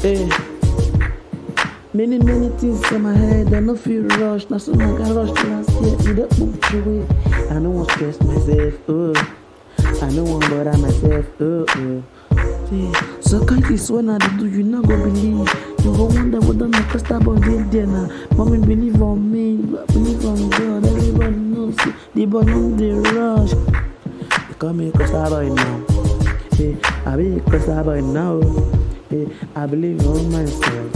Hey. Many, many things in my head, I no feel rush. Now so I got rush last year, you don't move through it. I don't want stress myself, oh. I don't want bother myself, oh, oh. See, so kind is when I do, you not go believe. You go wonder whether my crystal ball did there now. Mommy believe on me, believe on God. Everybody knows the boy know the rush. They call me crystal boy now. Hey, I be crystal boy now. I believe on myself.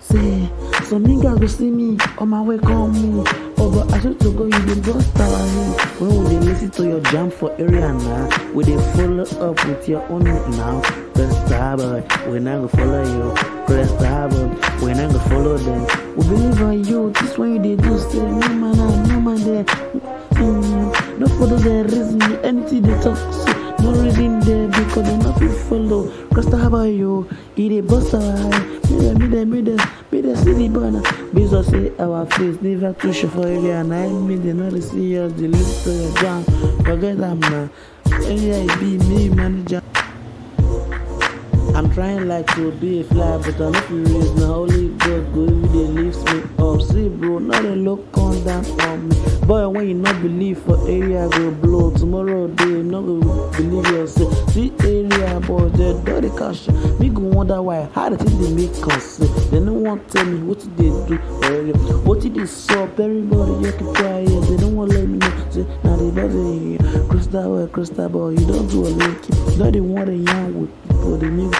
Say, some niggas go see me on my way call me. Oh, but I should to go, you dey bust our head. When we dey listen to your jam for area now, we dey follow up with your own now. Press the boy, we not go follow you. Press the boy, we not go follow them. We believe on you, this one you dey do, say no man, no man there. Mm, no follow the reason, anything they talk, say, no reading they. Cause the say our face never for and I mean they not see us, they listen to your jam. Forget am now. It be me manager. I'm trying like to be a fly, but I'm not raise na only God go day lifts me up. Bro, not look come down on me. Um, boy, when you not believe for area go blow. Tomorrow day, you not go believe yourself. See area boy, they the cash. Me go wonder why, how the thing they make us. They no want tell me what they do oh, for area. What it is sup, everybody you keep quiet. They don't want let me know. Say, now they here. Crystal boy, crystal boy, you don't do a link. Know they want a young with people, they need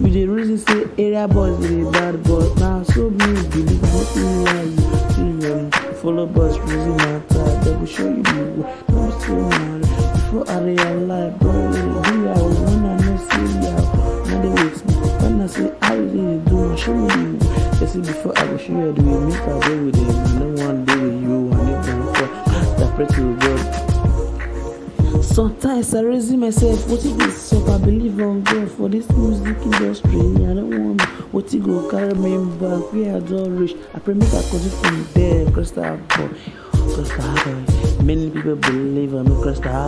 we the reason say area boys dey dey bad but Now so me believe lie you see um, follow boys reason matter. Dem go show you way. No be say na before i realize bro do yawo when i no see yawo no dey wait. Me when i say I really do am show me the they say before i go show you the way make i dey with them. I no wan dey with you i need them for i pray to god. Sometimes I reason myself, what it is up, I believe on God for this music industry. I don't want what it go carry me back where I don't reach. I pray make I continue from there, Crystal Boy, Crystal Boy. Many people believe I'm a Crystal